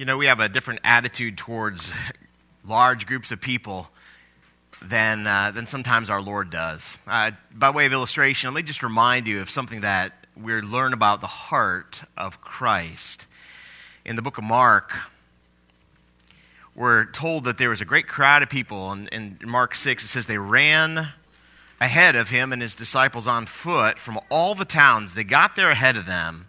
You know, we have a different attitude towards large groups of people than, uh, than sometimes our Lord does. Uh, by way of illustration, let me just remind you of something that we learn about the heart of Christ. In the book of Mark, we're told that there was a great crowd of people. And in Mark 6, it says they ran ahead of him and his disciples on foot from all the towns. They got there ahead of them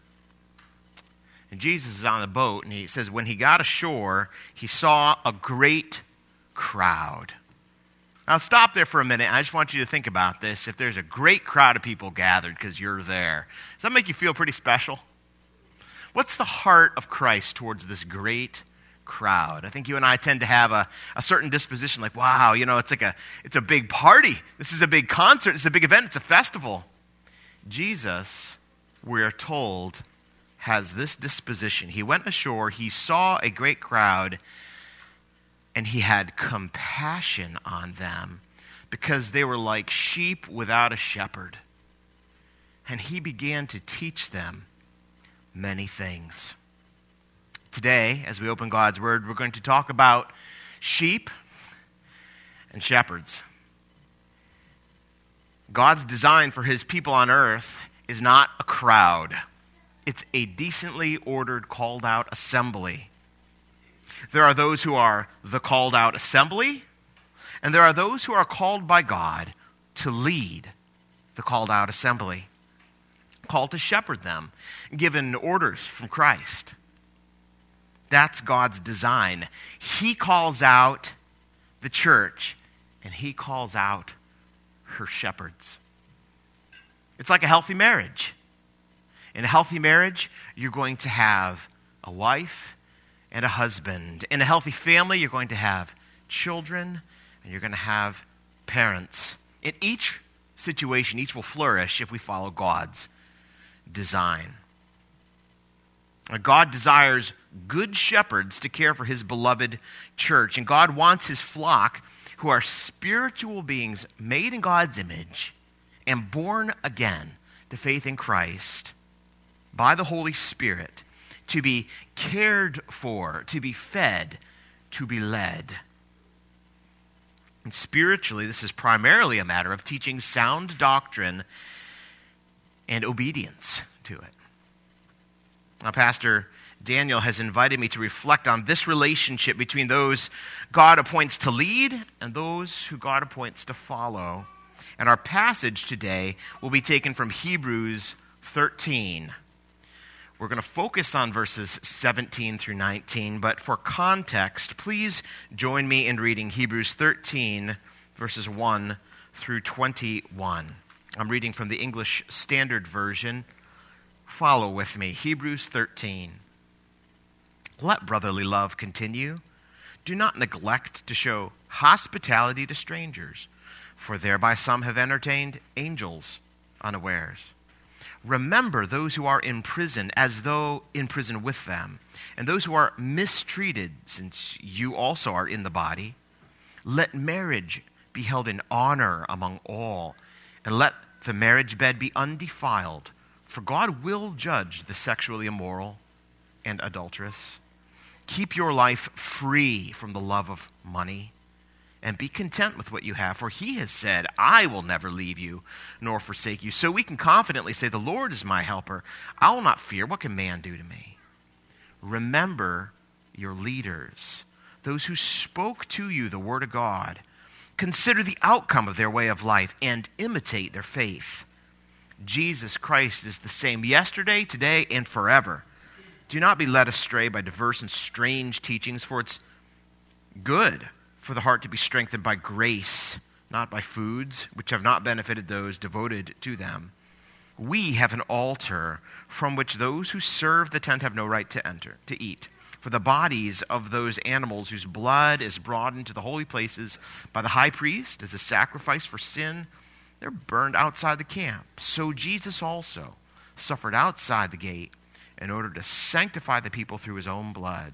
and Jesus is on the boat, and he says, when he got ashore, he saw a great crowd. Now, stop there for a minute. I just want you to think about this. If there's a great crowd of people gathered because you're there, does that make you feel pretty special? What's the heart of Christ towards this great crowd? I think you and I tend to have a, a certain disposition like, wow, you know, it's like a, it's a big party. This is a big concert. It's a big event. It's a festival. Jesus, we're told, has this disposition. He went ashore, he saw a great crowd, and he had compassion on them because they were like sheep without a shepherd. And he began to teach them many things. Today, as we open God's Word, we're going to talk about sheep and shepherds. God's design for his people on earth is not a crowd it's a decently ordered, called out assembly. There are those who are the called out assembly, and there are those who are called by God to lead the called out assembly, called to shepherd them, given orders from Christ. That's God's design. He calls out the church, and He calls out her shepherds. It's like a healthy marriage. In a healthy marriage, you're going to have a wife and a husband. In a healthy family, you're going to have children and you're going to have parents. In each situation, each will flourish if we follow God's design. God desires good shepherds to care for his beloved church, and God wants his flock, who are spiritual beings made in God's image and born again to faith in Christ by the Holy Spirit to be cared for, to be fed, to be led. And spiritually, this is primarily a matter of teaching sound doctrine and obedience to it. Now, Pastor Daniel has invited me to reflect on this relationship between those God appoints to lead and those who God appoints to follow. And our passage today will be taken from Hebrews 13. We're going to focus on verses 17 through 19, but for context, please join me in reading Hebrews 13, verses 1 through 21. I'm reading from the English Standard Version. Follow with me. Hebrews 13. Let brotherly love continue. Do not neglect to show hospitality to strangers, for thereby some have entertained angels unawares. Remember those who are in prison as though in prison with them, and those who are mistreated, since you also are in the body. Let marriage be held in honor among all, and let the marriage bed be undefiled, for God will judge the sexually immoral and adulterous. Keep your life free from the love of money and be content with what you have, for he has said, I will never leave you nor forsake you. So we can confidently say, The Lord is my helper. I will not fear. What can man do to me? Remember your leaders, those who spoke to you the word of God. Consider the outcome of their way of life and imitate their faith. Jesus Christ is the same yesterday, today, and forever. Do not be led astray by diverse and strange teachings, for it's good for the heart to be strengthened by grace, not by foods, which have not benefited those devoted to them. We have an altar from which those who serve the tent have no right to enter, to eat. For the bodies of those animals whose blood is brought into the holy places by the high priest as a sacrifice for sin, they're burned outside the camp. So Jesus also suffered outside the gate in order to sanctify the people through his own blood.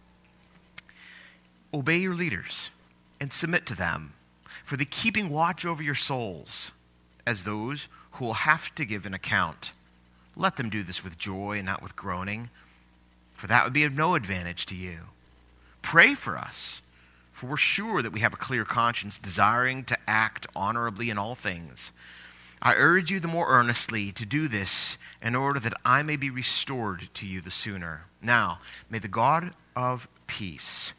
Obey your leaders and submit to them, for the keeping watch over your souls as those who will have to give an account. Let them do this with joy and not with groaning, for that would be of no advantage to you. Pray for us, for we're sure that we have a clear conscience, desiring to act honorably in all things. I urge you the more earnestly to do this in order that I may be restored to you the sooner. Now, may the God of peace,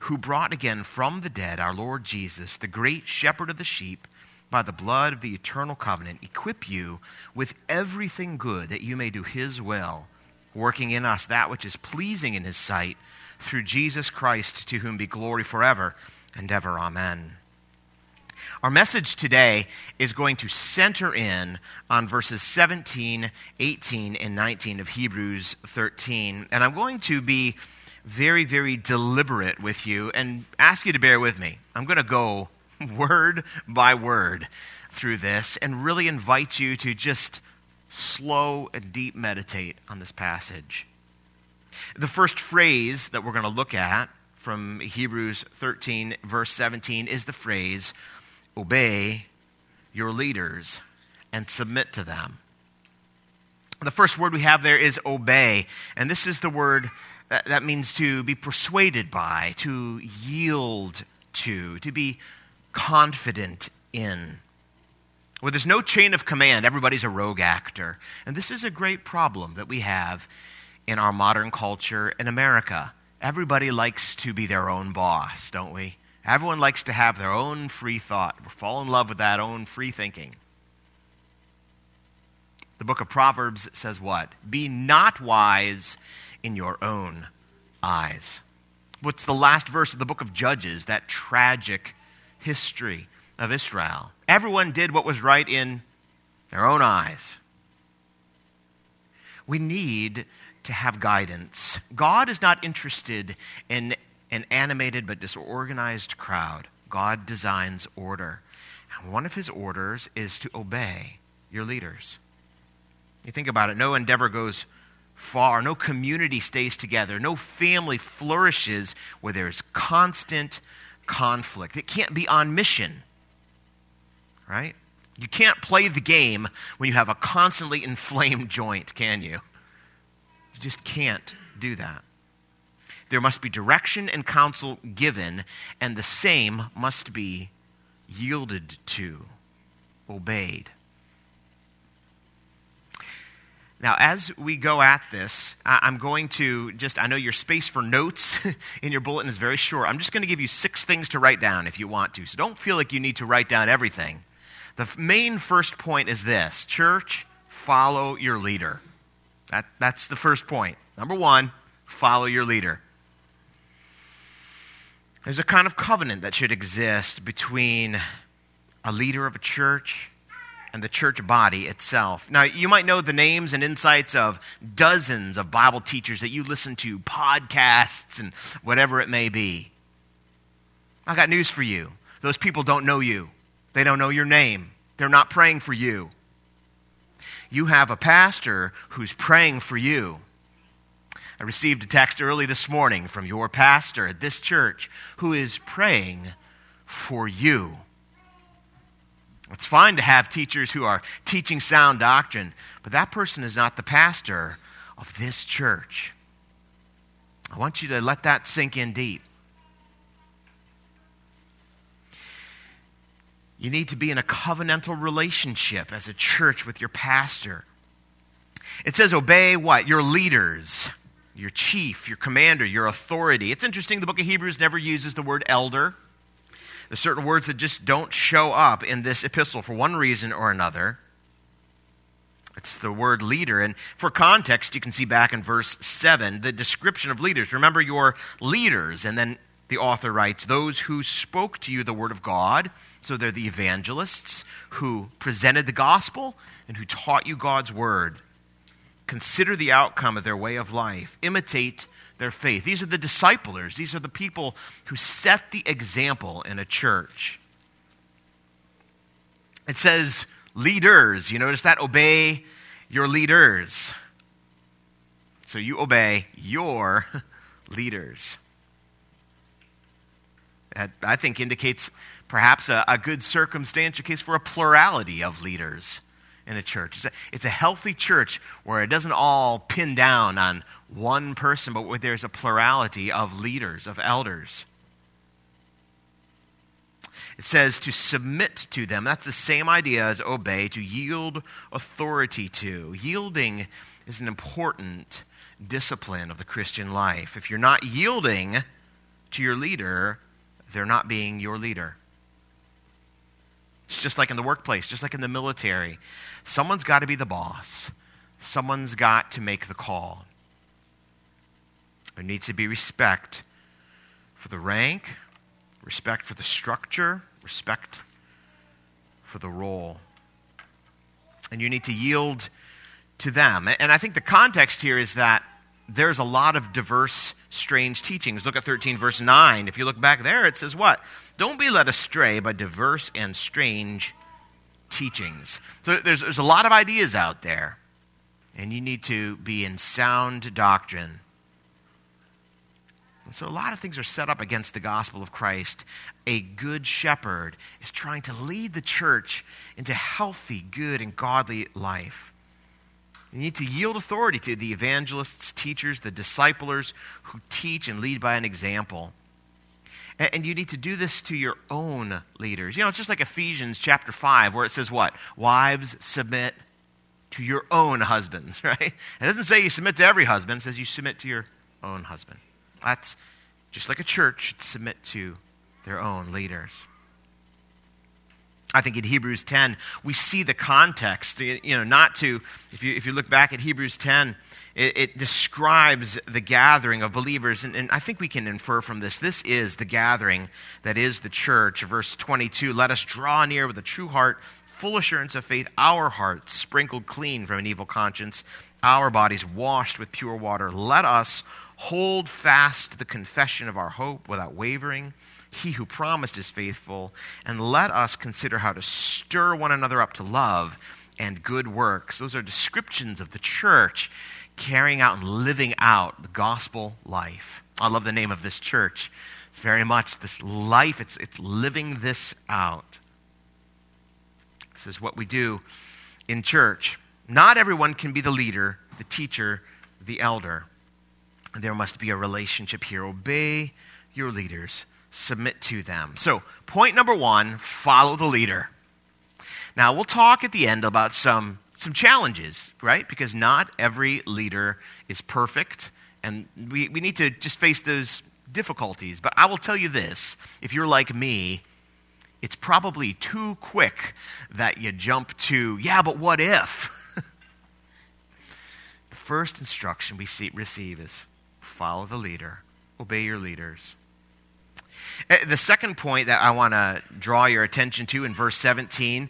who brought again from the dead our Lord Jesus, the great shepherd of the sheep, by the blood of the eternal covenant, equip you with everything good that you may do his will, working in us that which is pleasing in his sight, through Jesus Christ, to whom be glory forever and ever. Amen. Our message today is going to center in on verses 17, 18, and 19 of Hebrews 13. And I'm going to be very, very deliberate with you and ask you to bear with me. I'm going to go word by word through this and really invite you to just slow and deep meditate on this passage. The first phrase that we're going to look at from Hebrews 13, verse 17, is the phrase, obey your leaders and submit to them. The first word we have there is obey, and this is the word that, that means to be persuaded by, to yield to, to be confident in. Where there's no chain of command, everybody's a rogue actor. And this is a great problem that we have in our modern culture in America. Everybody likes to be their own boss, don't we? Everyone likes to have their own free thought. We fall in love with that own free thinking. The book of Proverbs says what? Be not wise in your own eyes. What's the last verse of the book of Judges, that tragic history of Israel? Everyone did what was right in their own eyes. We need to have guidance. God is not interested in an animated but disorganized crowd. God designs order. And one of his orders is to obey your leaders. You think about it, no endeavor goes far, no community stays together, no family flourishes where there's constant conflict. It can't be on mission, right? You can't play the game when you have a constantly inflamed joint, can you? You just can't do that. There must be direction and counsel given, and the same must be yielded to, obeyed. Now, as we go at this, I'm going to just, I know your space for notes in your bulletin is very short. I'm just going to give you six things to write down if you want to. So don't feel like you need to write down everything. The main first point is this Church, follow your leader. That, that's the first point. Number one, follow your leader. There's a kind of covenant that should exist between a leader of a church and the church body itself. Now, you might know the names and insights of dozens of Bible teachers that you listen to, podcasts, and whatever it may be. I got news for you. Those people don't know you, they don't know your name, they're not praying for you. You have a pastor who's praying for you. I received a text early this morning from your pastor at this church who is praying for you. It's fine to have teachers who are teaching sound doctrine, but that person is not the pastor of this church. I want you to let that sink in deep. You need to be in a covenantal relationship as a church with your pastor. It says, obey what? Your leaders your chief, your commander, your authority. It's interesting, the book of Hebrews never uses the word elder. There's certain words that just don't show up in this epistle for one reason or another. It's the word leader. And for context, you can see back in verse 7 the description of leaders. Remember your leaders. And then the author writes, Those who spoke to you the word of God. So they're the evangelists who presented the gospel and who taught you God's word. Consider the outcome of their way of life. Imitate their faith. These are the disciplers. These are the people who set the example in a church. It says leaders. You notice that? Obey your leaders. So you obey your leaders. That, I think, indicates perhaps a, a good circumstantial case for a plurality of leaders in a church. It's a, it's a, healthy church where it doesn't all pin down on one person, but there's a plurality of leaders, of elders. It says to submit to them. That's the same idea as obey, to yield authority to. Yielding is an important discipline of the Christian life. If you're not yielding to your leader, they're not being your leader. It's just like in the workplace, just like in the military. Someone's got to be the boss, someone's got to make the call. There needs to be respect for the rank, respect for the structure, respect for the role. And you need to yield to them. And I think the context here is that there's a lot of diverse, strange teachings. Look at 13, verse 9. If you look back there, it says what? Don't be led astray by diverse and strange teachings. So there's, there's a lot of ideas out there, and you need to be in sound doctrine. And so a lot of things are set up against the gospel of Christ. A good shepherd is trying to lead the church into healthy, good, and godly life. You need to yield authority to the evangelists, teachers, the disciplers who teach and lead by an example. And you need to do this to your own leaders. You know, it's just like Ephesians chapter 5, where it says what? Wives, submit to your own husbands, right? It doesn't say you submit to every husband, it says you submit to your own husband. That's just like a church should submit to their own leaders. I think in Hebrews 10, we see the context. You know, not to, if you, if you look back at Hebrews 10, it, it describes the gathering of believers. And, and I think we can infer from this this is the gathering that is the church. Verse 22 Let us draw near with a true heart, full assurance of faith, our hearts sprinkled clean from an evil conscience, our bodies washed with pure water. Let us Hold fast the confession of our hope without wavering. He who promised is faithful. And let us consider how to stir one another up to love and good works. Those are descriptions of the church carrying out and living out the gospel life. I love the name of this church. It's very much this life, it's, it's living this out. This is what we do in church. Not everyone can be the leader, the teacher, the elder. There must be a relationship here. Obey your leaders, submit to them. So, point number one follow the leader. Now, we'll talk at the end about some, some challenges, right? Because not every leader is perfect, and we, we need to just face those difficulties. But I will tell you this if you're like me, it's probably too quick that you jump to, yeah, but what if? the first instruction we see, receive is follow the leader, obey your leaders. Uh, the second point that I want to draw your attention to in verse 17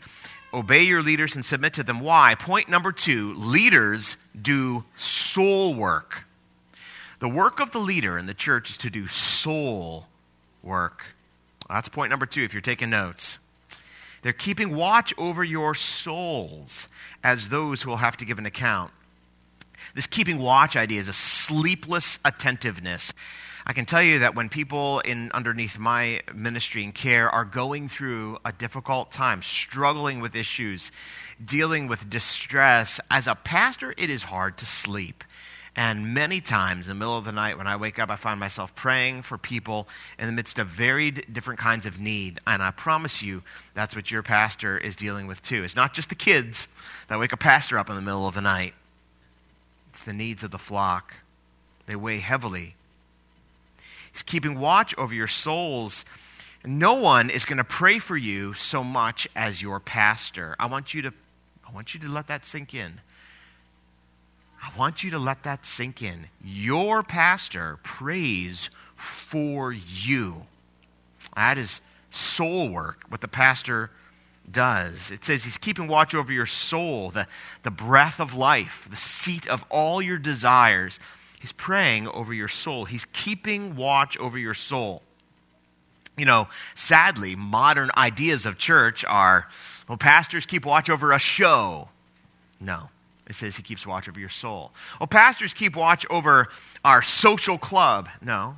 obey your leaders and submit to them. Why? Point number two leaders do soul work. The work of the leader in the church is to do soul work. That's point number two if you're taking notes. They're keeping watch over your souls as those who will have to give an account. This keeping watch idea is a sleepless attentiveness. I can tell you that when people in underneath my ministry and care are going through a difficult time, struggling with issues, dealing with distress, as a pastor, it is hard to sleep. And many times in the middle of the night when I wake up, I find myself praying for people in the midst of varied different kinds of need. And I promise you, that's what your pastor is dealing with too. It's not just the kids that wake a pastor up in the middle of the night. It's the needs of the flock. They weigh heavily. He's keeping watch over your souls. No one is going to pray for you so much as your pastor. I want you to I want you to let that sink in. I want you to let that sink in. Your pastor prays for you. That is soul work, what the pastor does. It says he's keeping watch over your soul, the, the breath of life, the seat of all your desires. He's praying over your soul. He's keeping watch over your soul. You know, sadly, modern ideas of church are well, pastors keep watch over a show. No, it says he keeps watch over your soul. Well, pastors keep watch over our social club. No,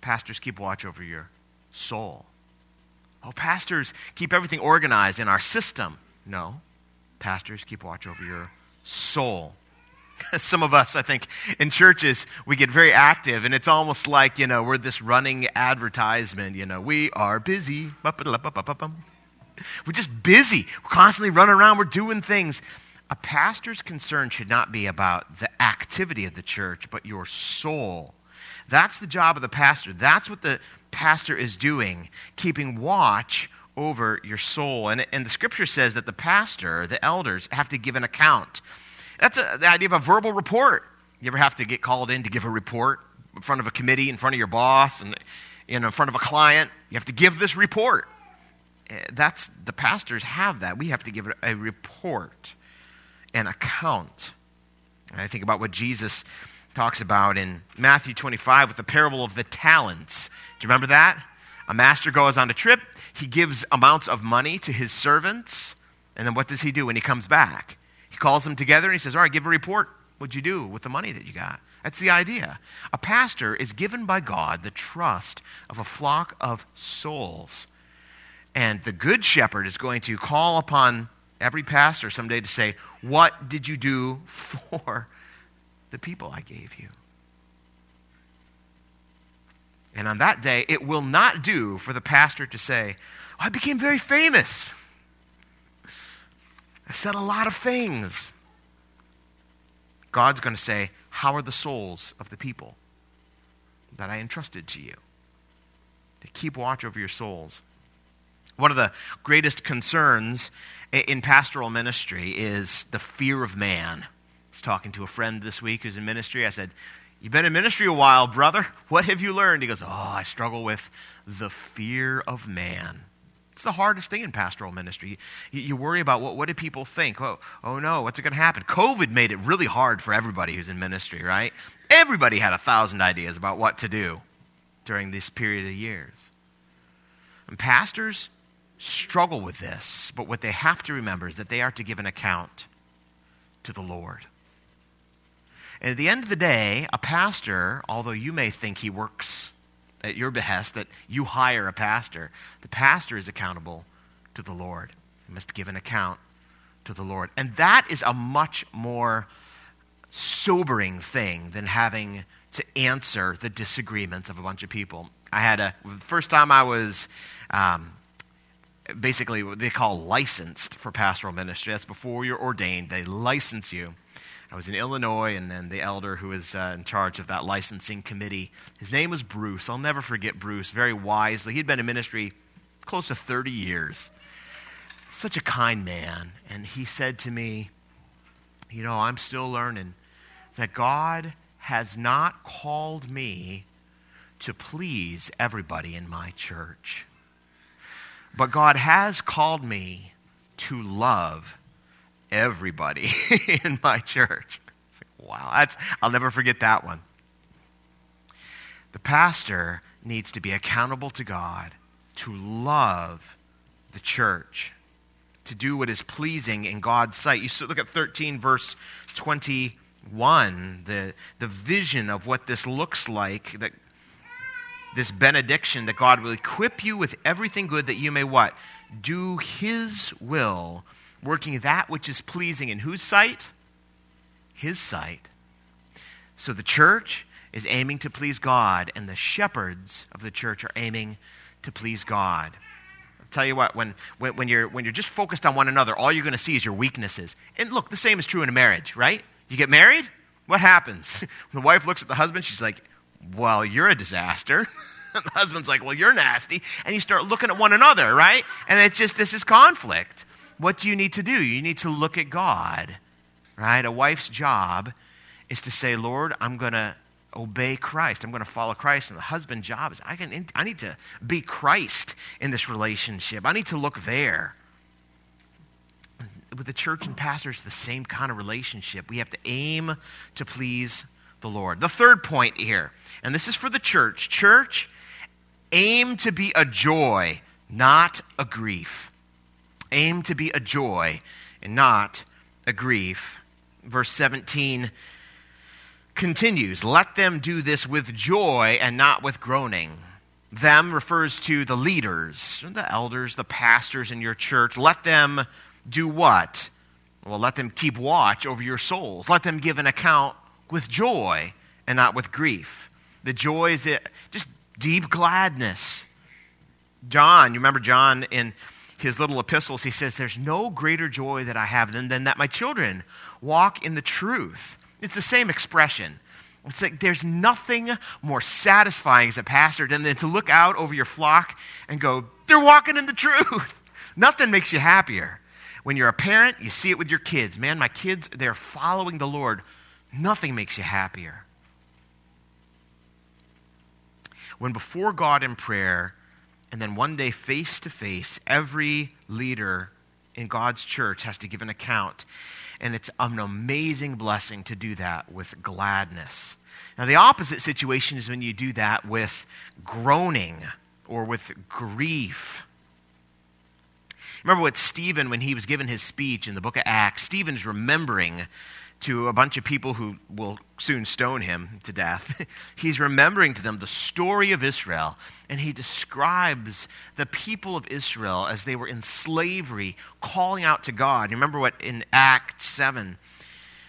pastors keep watch over your soul. Oh, pastors keep everything organized in our system. No, pastors keep watch over your soul. Some of us, I think, in churches, we get very active, and it's almost like, you know, we're this running advertisement. You know, we are busy. We're just busy. We're constantly running around. We're doing things. A pastor's concern should not be about the activity of the church, but your soul. That's the job of the pastor. That's what the pastor is doing, keeping watch over your soul. And, and the scripture says that the pastor, the elders, have to give an account. That's a, the idea of a verbal report. You ever have to get called in to give a report in front of a committee, in front of your boss, and you know, in front of a client? You have to give this report. Eh, that's the pastors have that. We have to give a report, an account. And I think about what Jesus talks about in Matthew 25 with the parable of the talents. Do you remember that? A master goes on a trip, he gives amounts of money to his servants, and then what does he do when he comes back? He calls them together and he says, All right, give a report. What'd you do with the money that you got? That's the idea. A pastor is given by God the trust of a flock of souls and the good shepherd is going to call upon every pastor someday to say, What did you do for the people I gave you? And on that day, it will not do for the pastor to say, I became very famous. I said a lot of things. God's going to say, How are the souls of the people that I entrusted to you? To keep watch over your souls. One of the greatest concerns in pastoral ministry is the fear of man. Was talking to a friend this week who's in ministry. I said, You've been in ministry a while, brother. What have you learned? He goes, Oh, I struggle with the fear of man. It's the hardest thing in pastoral ministry. You, you worry about what, what do people think? Oh, oh no, what's going to happen? COVID made it really hard for everybody who's in ministry, right? Everybody had a thousand ideas about what to do during this period of years. And pastors, struggle with this, but what they have to remember is that they are to give an account to the Lord. And at the end of the day, a pastor, although you may think he works at your behest, that you hire a pastor, the pastor is accountable to the Lord. He must give an account to the Lord. And that is a much more sobering thing than having to answer the disagreements of a bunch of people. I had a, first time I was um, basically what they call licensed for pastoral ministry. That's before you're ordained. They license you. I was in Illinois, and then the elder who was uh, in charge of that licensing committee, his name was Bruce. I'll never forget Bruce, very wisely. He'd been in ministry close to 30 years. Such a kind man. And he said to me, You know, I'm still learning that God has not called me to please everybody in my church. But God has called me to love everybody in my church. Like, wow, that's, I'll never forget that one. The pastor needs to be accountable to God, to love the church, to do what is pleasing in God's sight. You look at 13, verse 21, the, the vision of what this looks like that this benediction that God will equip you with everything good that you may what? Do his will, working that which is pleasing in whose sight? His sight. So the church is aiming to please God, and the shepherds of the church are aiming to please God. I'll tell you what, when, when, when, you're, when you're just focused on one another, all you're going to see is your weaknesses. And look, the same is true in a marriage, right? You get married, what happens? the wife looks at the husband, she's like, well, you're a disaster. the husband's like, well, you're nasty. And you start looking at one another, right? And it's just, this is conflict. What do you need to do? You need to look at God, right? A wife's job is to say, Lord, I'm going to obey Christ. I'm going to follow Christ. And the husband's job is, I, can, I need to be Christ in this relationship. I need to look there. with the church and pastors, the same kind of relationship. We have to aim to please the Lord. The third point here, and this is for the church church, aim to be a joy, not a grief. Aim to be a joy and not a grief. Verse 17 continues Let them do this with joy and not with groaning. Them refers to the leaders, the elders, the pastors in your church. Let them do what? Well, let them keep watch over your souls. Let them give an account with joy and not with grief. The joy is just deep gladness. John, you remember John in his little epistles, he says, There's no greater joy that I have than, than that my children walk in the truth. It's the same expression. It's like there's nothing more satisfying as a pastor than to look out over your flock and go, They're walking in the truth. Nothing makes you happier. When you're a parent, you see it with your kids. Man, my kids, they're following the Lord. Nothing makes you happier. When before God in prayer, and then one day face to face, every leader in God's church has to give an account. And it's an amazing blessing to do that with gladness. Now, the opposite situation is when you do that with groaning or with grief. Remember what Stephen, when he was given his speech in the book of Acts, Stephen's remembering to a bunch of people who will soon stone him to death. He's remembering to them the story of Israel, and he describes the people of Israel as they were in slavery, calling out to God. You remember what in Acts 7?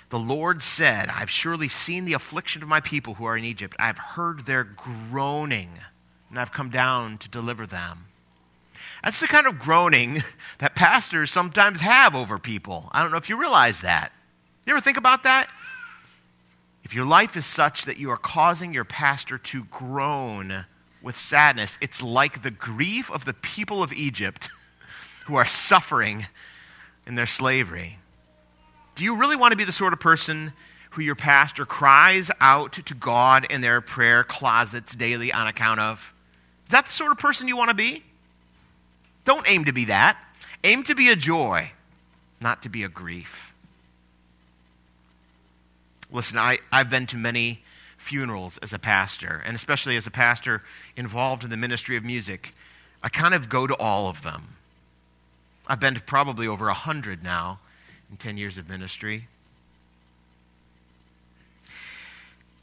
The Lord said, I've surely seen the affliction of my people who are in Egypt. I've heard their groaning, and I've come down to deliver them. That's the kind of groaning that pastors sometimes have over people. I don't know if you realize that. You ever think about that? If your life is such that you are causing your pastor to groan with sadness, it's like the grief of the people of Egypt who are suffering in their slavery. Do you really want to be the sort of person who your pastor cries out to God in their prayer closets daily on account of? Is that the sort of person you want to be? Don't aim to be that. Aim to be a joy, not to be a grief. Listen, I, I've been to many funerals as a pastor, and especially as a pastor involved in the ministry of music. I kind of go to all of them. I've been to probably over a hundred now in 10 years of ministry.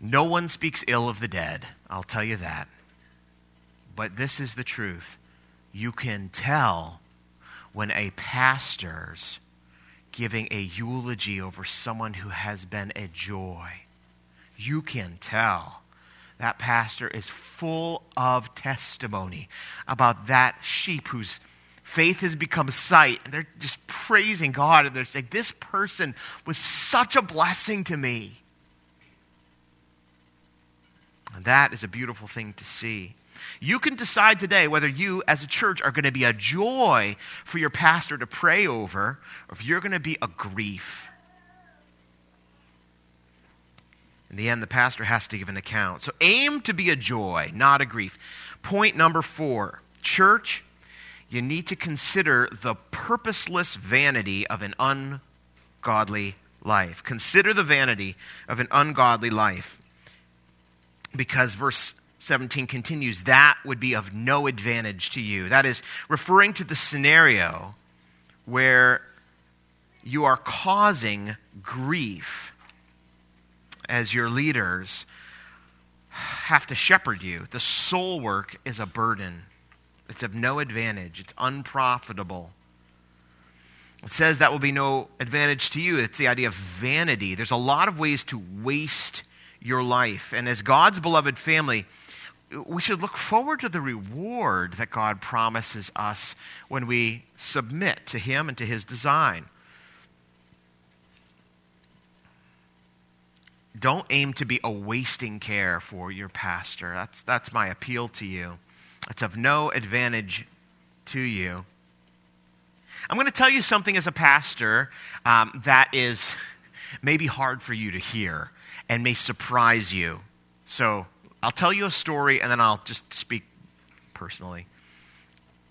No one speaks ill of the dead, I'll tell you that. But this is the truth. You can tell when a pastor's giving a eulogy over someone who has been a joy. You can tell that pastor is full of testimony about that sheep whose faith has become sight. And they're just praising God and they're saying, This person was such a blessing to me. And that is a beautiful thing to see. You can decide today whether you, as a church, are going to be a joy for your pastor to pray over, or if you're going to be a grief. In the end, the pastor has to give an account. So aim to be a joy, not a grief. Point number four church, you need to consider the purposeless vanity of an ungodly life. Consider the vanity of an ungodly life. Because verse 17 continues, that would be of no advantage to you. That is referring to the scenario where you are causing grief as your leaders have to shepherd you. The soul work is a burden, it's of no advantage, it's unprofitable. It says that will be no advantage to you. It's the idea of vanity. There's a lot of ways to waste your life. And as God's beloved family, we should look forward to the reward that God promises us when we submit to Him and to His design. Don't aim to be a wasting care for your pastor. That's, that's my appeal to you. It's of no advantage to you. I'm going to tell you something as a pastor um, that is maybe hard for you to hear and may surprise you. So I'll tell you a story and then I'll just speak personally.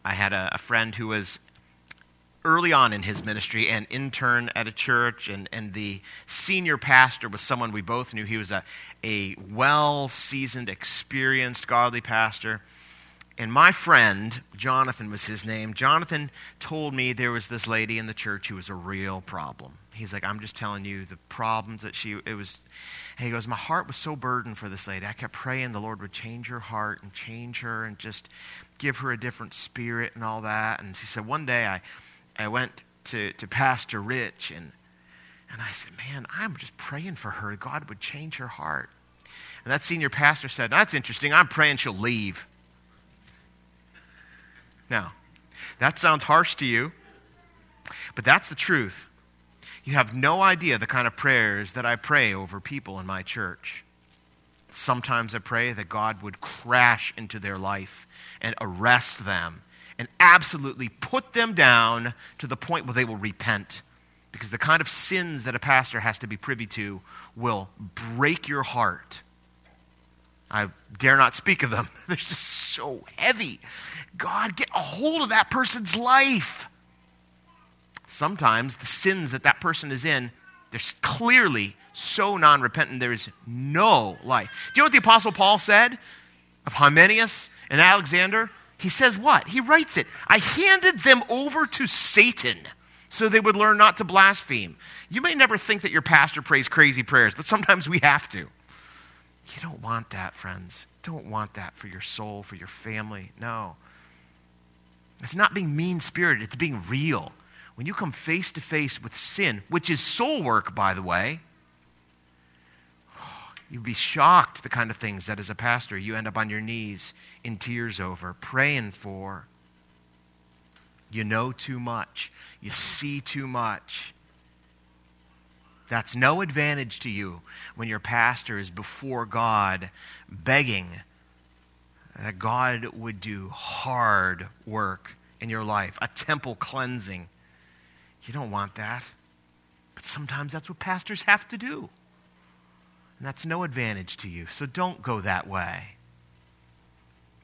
I had a, a friend who was early on in his ministry an intern at a church, and, and the senior pastor was someone we both knew. He was a, a well seasoned, experienced, godly pastor. And my friend, Jonathan was his name, Jonathan told me there was this lady in the church who was a real problem. He's like, I'm just telling you the problems that she, it was, he goes, my heart was so burdened for this lady. I kept praying the Lord would change her heart and change her and just give her a different spirit and all that. And he said, one day I, I went to, to Pastor Rich and, and I said, man, I'm just praying for her. God would change her heart. And that senior pastor said, that's interesting. I'm praying she'll leave. Now, that sounds harsh to you, but that's the truth. You have no idea the kind of prayers that I pray over people in my church. Sometimes I pray that God would crash into their life and arrest them and absolutely put them down to the point where they will repent. Because the kind of sins that a pastor has to be privy to will break your heart. I dare not speak of them. They're just so heavy. God, get a hold of that person's life. Sometimes the sins that that person is in, they're clearly so non repentant, there is no life. Do you know what the Apostle Paul said of Hymenaeus and Alexander? He says what? He writes it. I handed them over to Satan so they would learn not to blaspheme. You may never think that your pastor prays crazy prayers, but sometimes we have to. You don't want that, friends. Don't want that for your soul, for your family. No. It's not being mean spirited, it's being real. When you come face to face with sin, which is soul work, by the way, you'd be shocked the kind of things that as a pastor you end up on your knees in tears over, praying for. You know too much, you see too much. That's no advantage to you when your pastor is before God begging that God would do hard work in your life, a temple cleansing. You don't want that. But sometimes that's what pastors have to do. And that's no advantage to you. So don't go that way.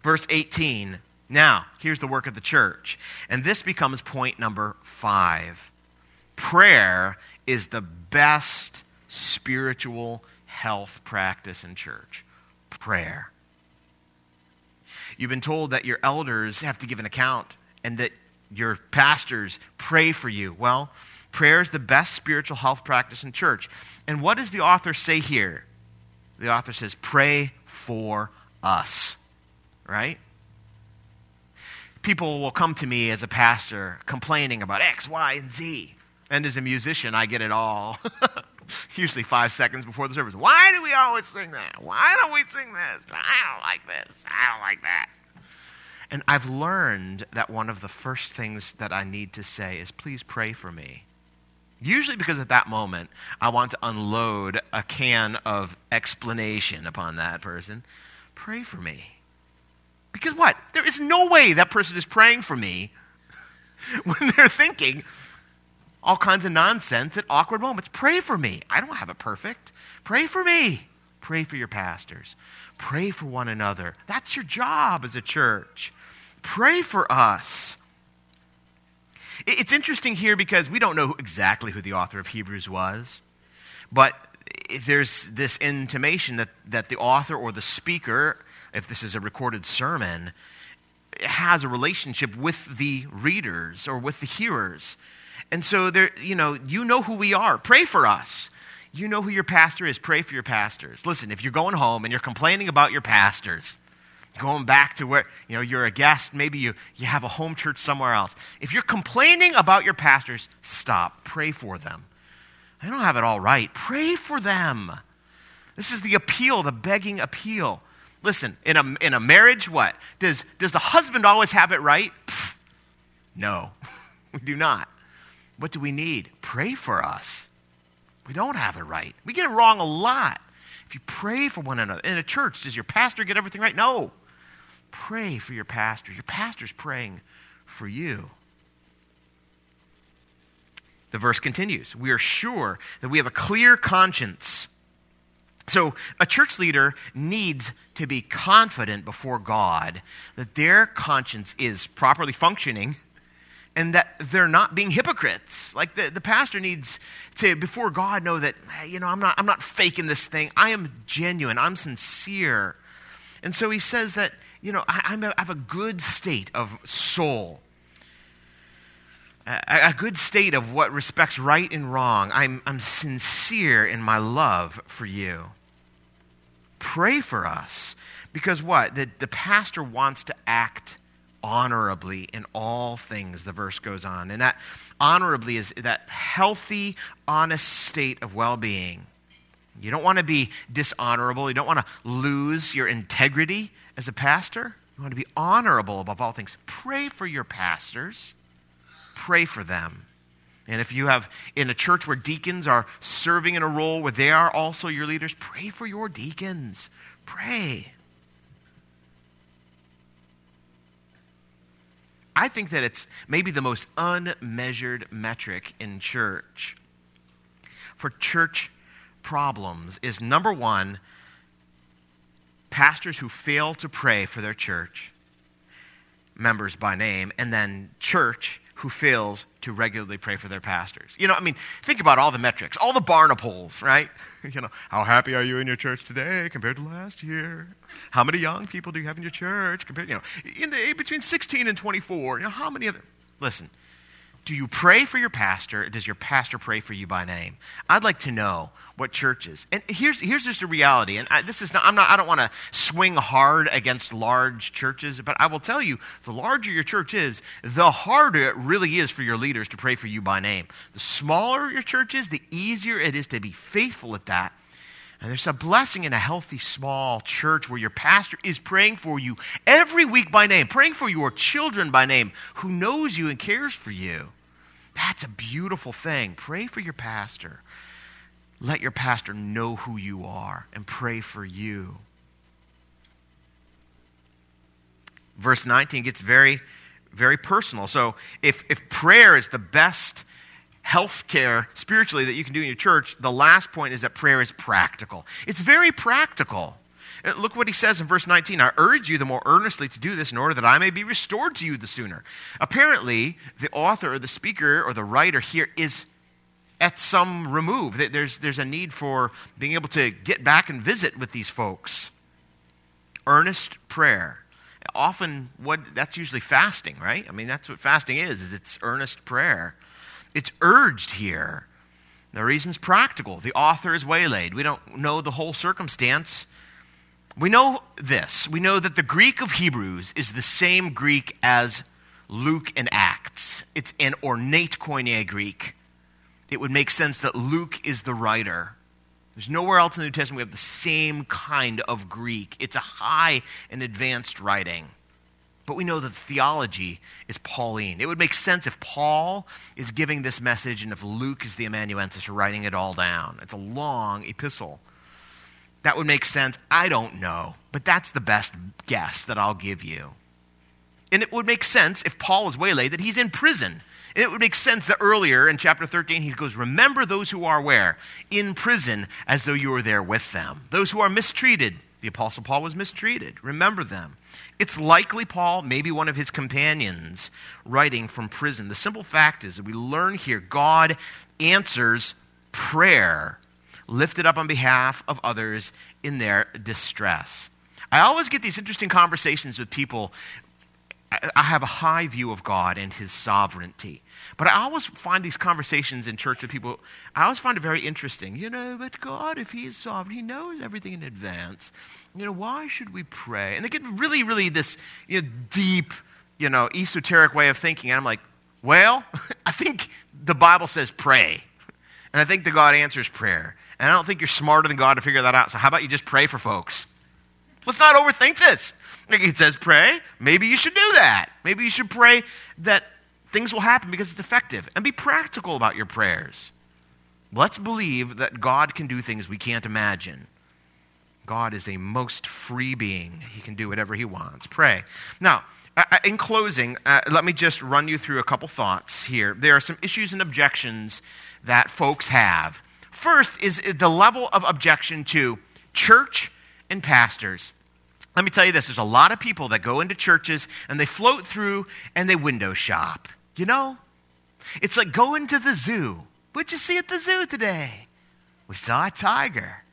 Verse 18. Now, here's the work of the church. And this becomes point number five. Prayer is the best spiritual health practice in church. Prayer. You've been told that your elders have to give an account and that your pastors pray for you. Well, prayer is the best spiritual health practice in church. And what does the author say here? The author says, pray for us, right? People will come to me as a pastor complaining about X, Y, and Z. And as a musician, I get it all. Usually five seconds before the service. Why do we always sing that? Why don't we sing this? I don't like this. I don't like that. And I've learned that one of the first things that I need to say is, please pray for me. Usually because at that moment, I want to unload a can of explanation upon that person. Pray for me. Because what? There is no way that person is praying for me when they're thinking all kinds of nonsense at awkward moments. Pray for me. I don't have it perfect. Pray for me. Pray for your pastors. Pray for one another. That's your job as a church. Pray for us. It's interesting here because we don't know exactly who the author of Hebrews was, but there's this intimation that, that the author or the speaker, if this is a recorded sermon, has a relationship with the readers or with the hearers. And so there, you know, you know who we are. Pray for us. You know who your pastor is. Pray for your pastors. Listen, if you're going home and you're complaining about your pastors, going back to where you know you're a guest maybe you, you have a home church somewhere else. If you're complaining about your pastors stop. Pray for them. They don't have it all right. Pray for them. This is the appeal the begging appeal. Listen in a, in a marriage what? Does, does the husband always have it right? Pfft, no. We do not. What do we need? Pray for us. We don't have it right. We get it wrong a lot if you pray for one another in a church, does your pastor get everything right? No. Pray for your pastor. Your pastor's praying for you. The verse continues We are sure that we have a clear conscience. So, a church leader needs to be confident before God that their conscience is properly functioning and that they're not being hypocrites. Like the, the pastor needs to, before God, know that, hey, you know, I'm not, I'm not faking this thing. I am genuine. I'm sincere. And so he says that, you know, I, I'm a, I have a good state of soul, a, a good state of what respects right and wrong. I'm, I'm sincere in my love for you. Pray for us. Because what? The, the pastor wants to act honorably in all things, the verse goes on. And that honorably is that healthy, honest state of well being. You don't want to be dishonorable. You don't want to lose your integrity as a pastor. You want to be honorable above all things. Pray for your pastors, pray for them. And if you have in a church where deacons are serving in a role where they are also your leaders, pray for your deacons. Pray. I think that it's maybe the most unmeasured metric in church for church problems is number one, pastors who fail to pray for their church members by name, and then church who fails to regularly pray for their pastors. You know, I mean, think about all the metrics, all the Barna polls, right? You know, how happy are you in your church today compared to last year? How many young people do you have in your church compared, you know, in the age between 16 and 24? You know, how many of them? Listen, do you pray for your pastor? Does your pastor pray for you by name? I'd like to know what churches. And here's here's just a reality. And I, this is not. I'm not. I don't want to swing hard against large churches, but I will tell you, the larger your church is, the harder it really is for your leaders to pray for you by name. The smaller your church is, the easier it is to be faithful at that. And there's a blessing in a healthy small church where your pastor is praying for you every week by name, praying for your children by name, who knows you and cares for you. That's a beautiful thing. Pray for your pastor. Let your pastor know who you are and pray for you. Verse 19 gets very, very personal. So if, if prayer is the best health care spiritually that you can do in your church, the last point is that prayer is practical. It's very practical. Uh, look what he says in verse 19. I urge you the more earnestly to do this in order that I may be restored to you the sooner. Apparently, the author or the speaker or the writer here is at some remove. There's, there's a need for being able to get back and visit with these folks. Earnest prayer. Often, what that's usually fasting, right? I mean, that's what fasting is, is it's earnest prayer. It's urged here. The reason's practical. The author is waylaid. We don't know the whole circumstance. We know this. We know that the Greek of Hebrews is the same Greek as Luke and Acts. It's an ornate Koine Greek. It would make sense that Luke is the writer. There's nowhere else in the New Testament we have the same kind of Greek. It's a high and advanced writing. But we know that theology is Pauline. It would make sense if Paul is giving this message and if Luke is the amanuensis writing it all down. It's a long epistle that would make sense? I don't know, but that's the best guess that I'll give you. And it would make sense if Paul is waylaid that he's in prison. And it would make sense that earlier in chapter 13 he goes, Remember those who are where? In prison, as though you were there with them. Those who are mistreated. The Apostle Paul was mistreated. Remember them. It's likely Paul, maybe one of his companions, writing from prison. The simple fact is that we learn here God answers prayer lifted up on behalf of others in their distress. I always get these interesting conversations with people. I have a high view of God and His sovereignty. But I always find these conversations in church with people, I always find it very interesting. You know, but God, if He is sovereign, He knows everything in advance. You know, why should we pray? And they get really, really this you know, deep, you know, esoteric way of thinking. And I'm like, well, I think the Bible says pray. And I think that God answers prayer. And I don't think you're smarter than God to figure that out. So how about you just pray for folks? Let's not overthink this. It says pray. Maybe you should do that. Maybe you should pray that things will happen because it's effective. And be practical about your prayers. Let's believe that God can do things we can't imagine. God is a most free being. He can do whatever he wants. Pray. Now, in closing, uh, let me just run you through a couple thoughts here. There are some issues and objections that folks have First is the level of objection to church and pastors. Let me tell you this there's a lot of people that go into churches and they float through and they window shop. You know? It's like going to the zoo. What'd you see at the zoo today? We saw a tiger.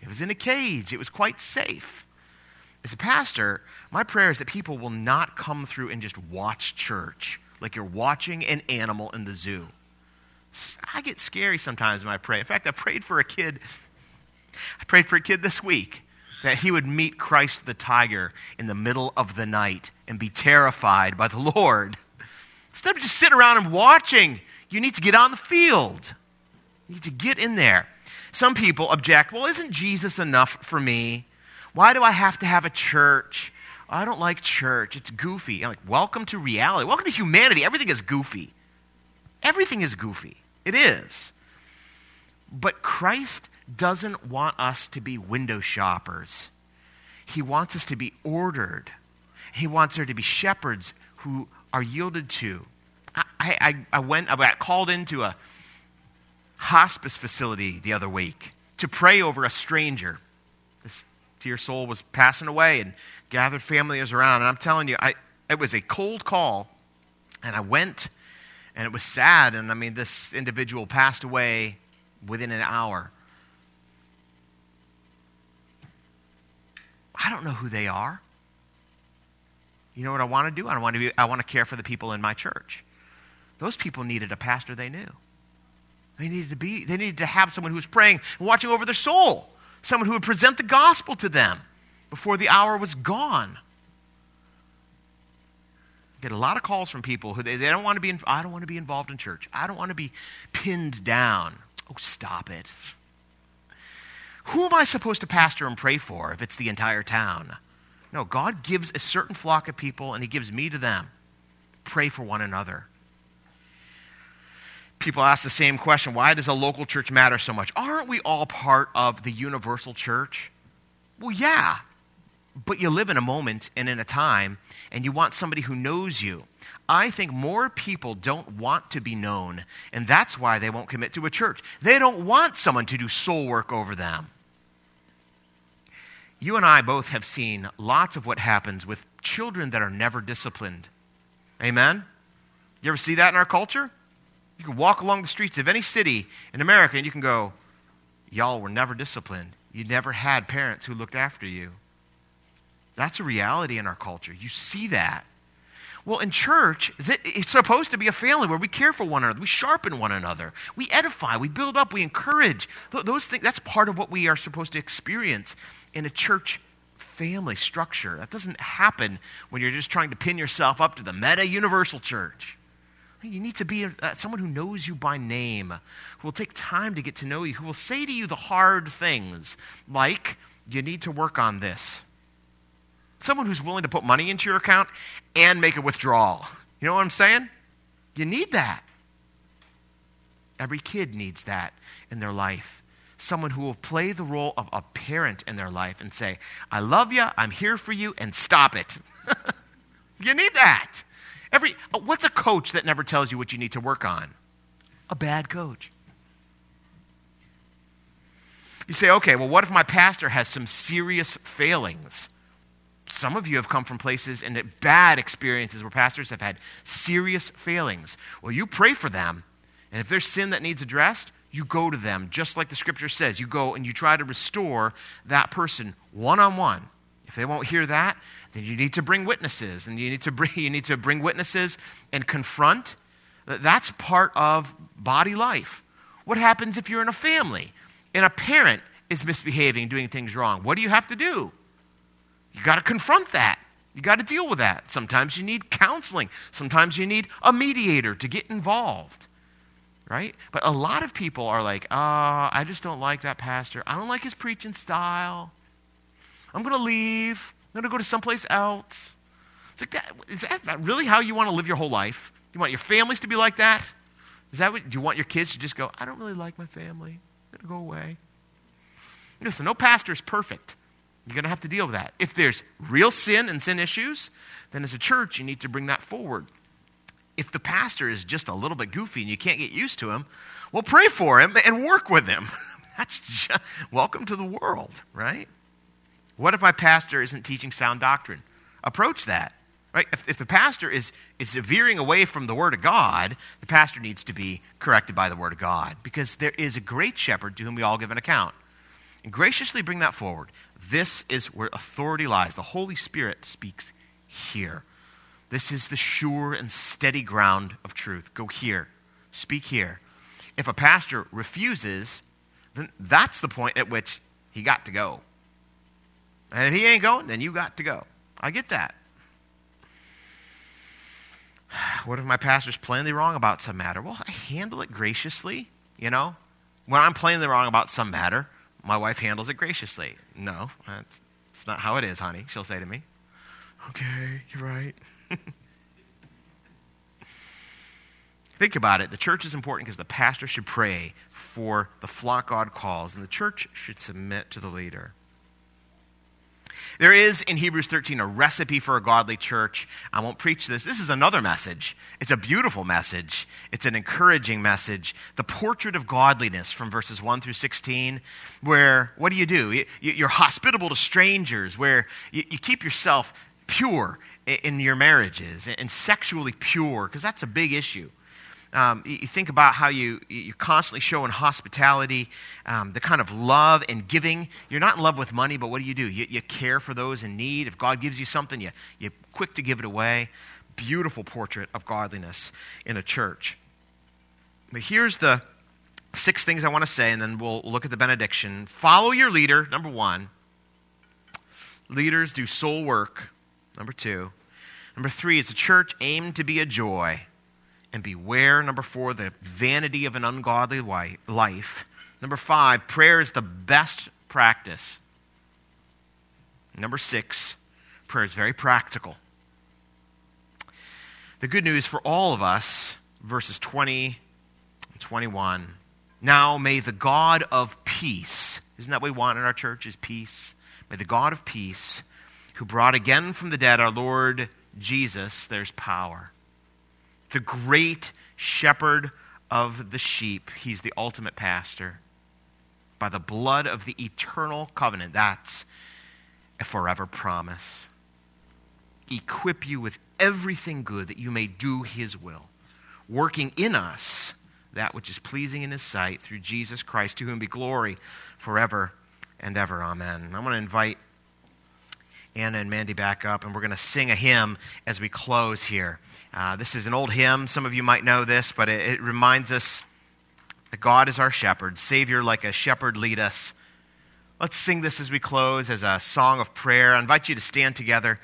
It was in a cage. It was quite safe. As a pastor, my prayer is that people will not come through and just watch church like you're watching an animal in the zoo. I get scary sometimes when I pray. In fact, I prayed for a kid. I prayed for a kid this week that he would meet Christ the tiger in the middle of the night and be terrified by the Lord. Instead of just sitting around and watching, you need to get on the field. You need to get in there. Some people object, well, isn't Jesus enough for me? Why do I have to have a church? I don't like church. It's goofy. I'm like, welcome to reality. Welcome to humanity. Everything is goofy. Everything is goofy. It is. But Christ doesn't want us to be window shoppers. He wants us to be ordered. He wants there to be shepherds who are yielded to. I, I, I went, I got called into a hospice facility the other week to pray over a stranger. This dear soul was passing away and gathered family was around. And I'm telling you, I, it was a cold call. And I went, and it was sad. And I mean, this individual passed away within an hour. I don't know who they are. You know what I want to do? I want to be, I want to care for the people in my church. Those people needed a pastor they knew. They needed to be, they needed to have someone who was praying and watching over their soul. Someone who would present the gospel to them before the hour was gone. I Get a lot of calls from people who they, they don't want to be. I don't want to be involved in church. I don't want to be pinned down. Oh, stop it. Who am I supposed to pastor and pray for if it's the entire town? No, God gives a certain flock of people and He gives me to them. Pray for one another. People ask the same question why does a local church matter so much? Aren't we all part of the universal church? Well, yeah, but you live in a moment and in a time, and you want somebody who knows you. I think more people don't want to be known, and that's why they won't commit to a church. They don't want someone to do soul work over them you and I both have seen lots of what happens with children that are never disciplined. Amen? You ever see that in our culture? You can walk along the streets of any city in America and you can go, Y'all were never disciplined. You never had parents who looked after you. That's a reality in our culture. You see that. Well, in church, it's supposed to be a family where we care for one another, we sharpen one another, we edify, we build up, we encourage. Those things, that's part of what we are supposed to experience in a church family structure. That doesn't happen when you're just trying to pin yourself up to the meta universal church. You need to be uh, someone who knows you by name, who will take time to get to know you, who will say to you the hard things, like, you need to work on this someone who's willing to put money into your account and make a withdrawal. You know what I'm saying? You need that. Every kid needs that in their life. Someone who will play the role of a parent in their life and say, I love you, I'm here for you, and stop it. you need that. Every, uh, what's a coach that never tells you what you need to work on? A bad coach. You say, okay, well, what if my pastor has some serious failings? Some of you have come from places and bad experiences where pastors have had serious failings. Well, you pray for them, and if there's sin that needs addressed, you go to them, just like the scripture says. You go and you try to restore that person one on one. If they won't hear that, then you need to bring witnesses, and you need to bring, you need to bring witnesses and confront. That's part of body life. What happens if you're in a family and a parent is misbehaving, doing things wrong? What do you have to do? You got to confront that. You got to deal with that. Sometimes you need counseling. Sometimes you need a mediator to get involved. Right? But a lot of people are like, oh, I just don't like that pastor. I don't like his preaching style. I'm going to leave. I'm going to go to someplace else. It's like that. Is that, really how you want to live your whole life? Do you want your families to be like that? Is that what, do you want your kids to just go, I don't really like my family. I'm going to go away. Listen, no pastor is perfect. You're going to have to deal with that. If there's real sin and sin issues, then as a church, you need to bring that forward. If the pastor is just a little bit goofy and you can't get used to him, well, pray for him and work with him. That's just, welcome to the world, right? What if my pastor isn't teaching sound doctrine? Approach that. Right? If, if the pastor is, is veering away from the Word of God, the pastor needs to be corrected by the Word of God because there is a great shepherd to whom we all give an account. And graciously bring that forward. This is where authority lies. The Holy Spirit speaks here. This is the sure and steady ground of truth. Go here. Speak here. If a pastor refuses, then that's the point at which he got to go. And if he ain't going, then you got to go. I get that. What if my pastor's plainly wrong about some matter? Well, I handle it graciously, you know? When I'm plainly wrong about some matter, my wife handles it graciously. No, that's, that's not how it is, honey, she'll say to me. Okay, you're right. Think about it. The church is important because the pastor should pray for the flock God calls, and the church should submit to the leader. There is in Hebrews 13 a recipe for a godly church. I won't preach this. This is another message. It's a beautiful message, it's an encouraging message. The portrait of godliness from verses 1 through 16, where what do you do? You're hospitable to strangers, where you keep yourself pure in your marriages and sexually pure, because that's a big issue. Um, you think about how you, you're constantly showing hospitality, um, the kind of love and giving. You're not in love with money, but what do you do? You, you care for those in need. If God gives you something, you, you're quick to give it away. Beautiful portrait of godliness in a church. But here's the six things I want to say, and then we'll look at the benediction. Follow your leader, number one. Leaders do soul work, number two. Number three, it's a church aimed to be a joy. And beware, number four, the vanity of an ungodly life. Number five, prayer is the best practice. Number six, prayer is very practical. The good news for all of us, verses 20 and 21. Now may the God of peace, isn't that what we want in our church, is peace? May the God of peace, who brought again from the dead our Lord Jesus, there's power the great shepherd of the sheep. He's the ultimate pastor. By the blood of the eternal covenant, that's a forever promise. Equip you with everything good that you may do his will, working in us that which is pleasing in his sight through Jesus Christ, to whom be glory forever and ever. Amen. I'm going to invite Anna and Mandy back up, and we're going to sing a hymn as we close here. Uh, this is an old hymn. Some of you might know this, but it, it reminds us that God is our shepherd. Savior, like a shepherd, lead us. Let's sing this as we close as a song of prayer. I invite you to stand together.